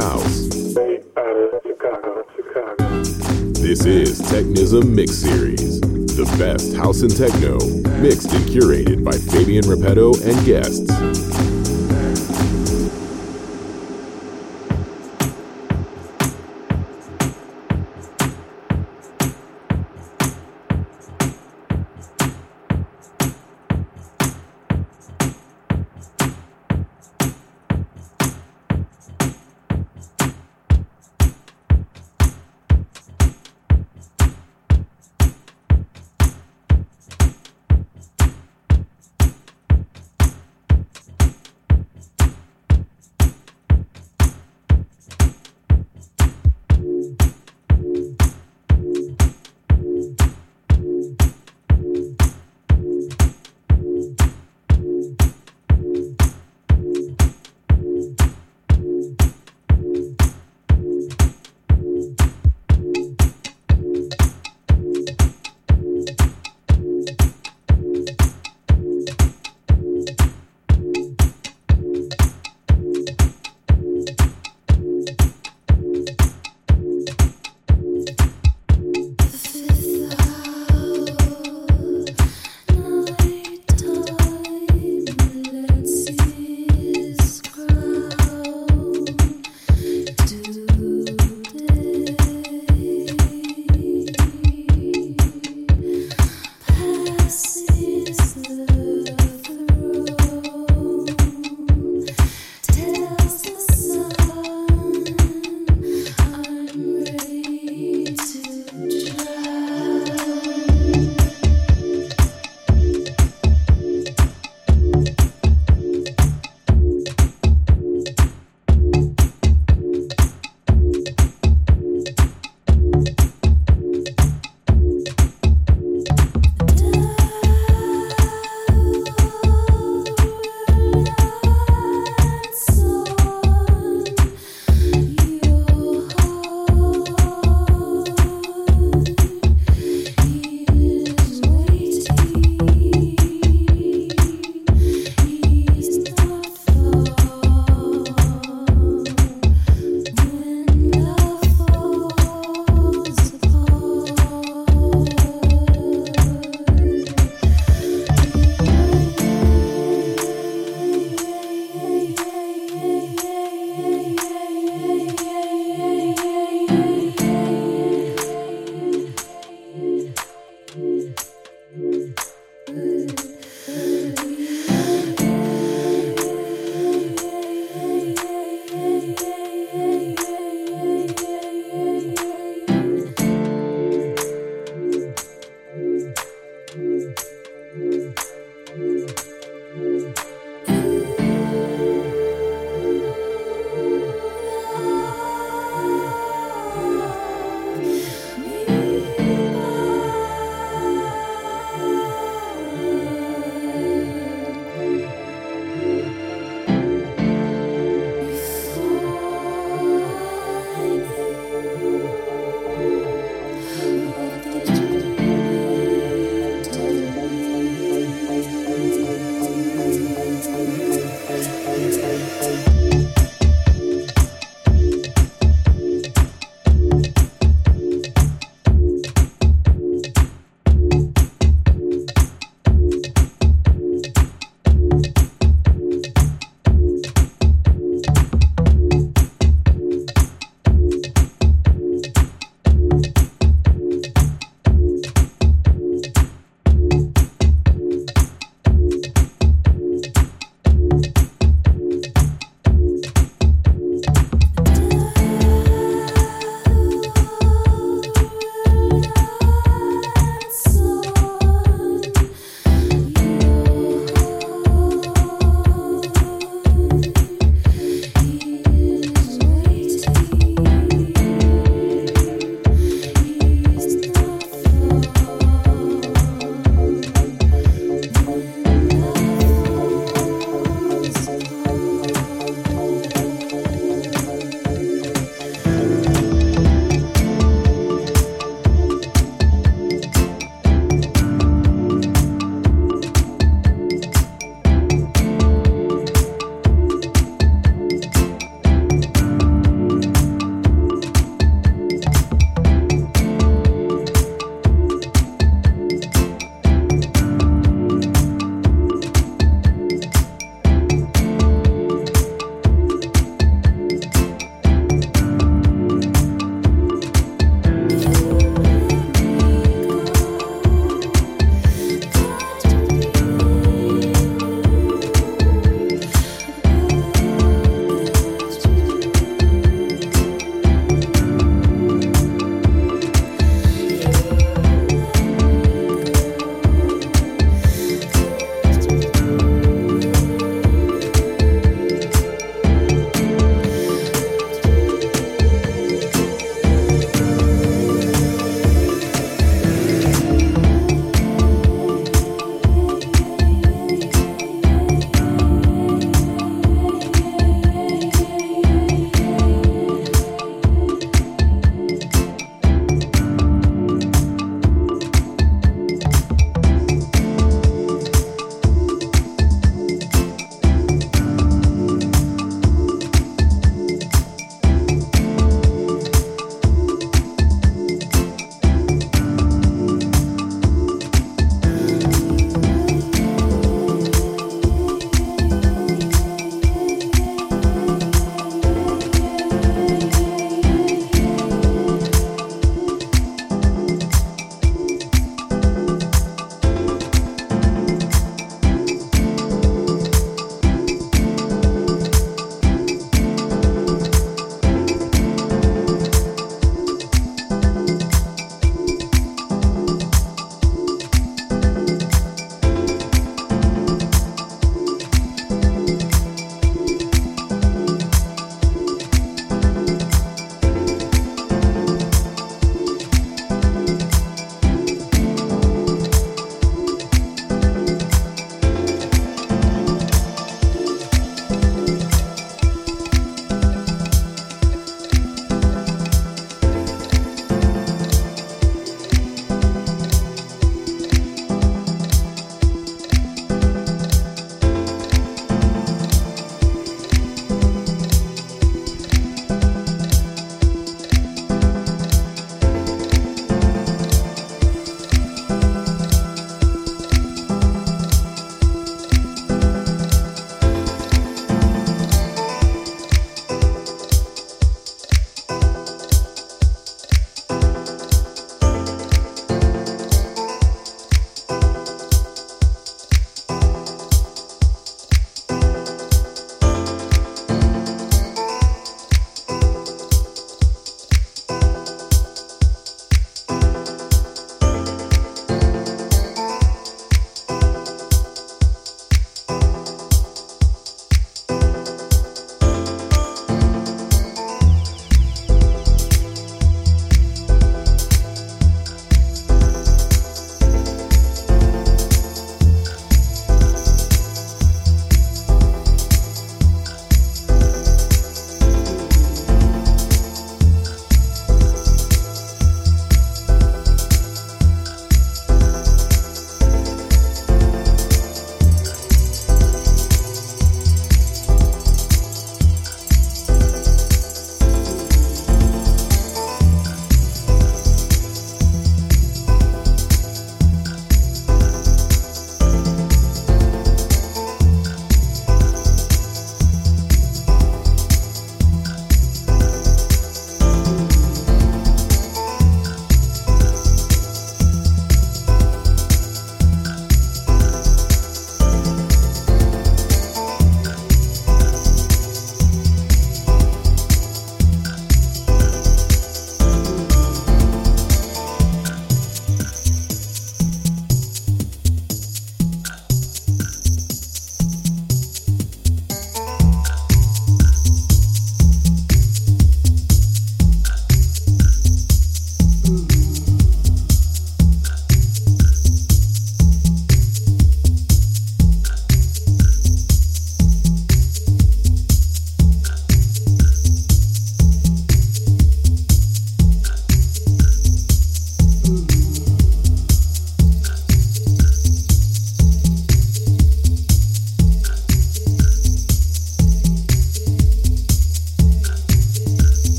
house. This is Technism Mix Series, the best house and techno, mixed and curated by Fabian Repetto and guests.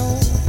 soul.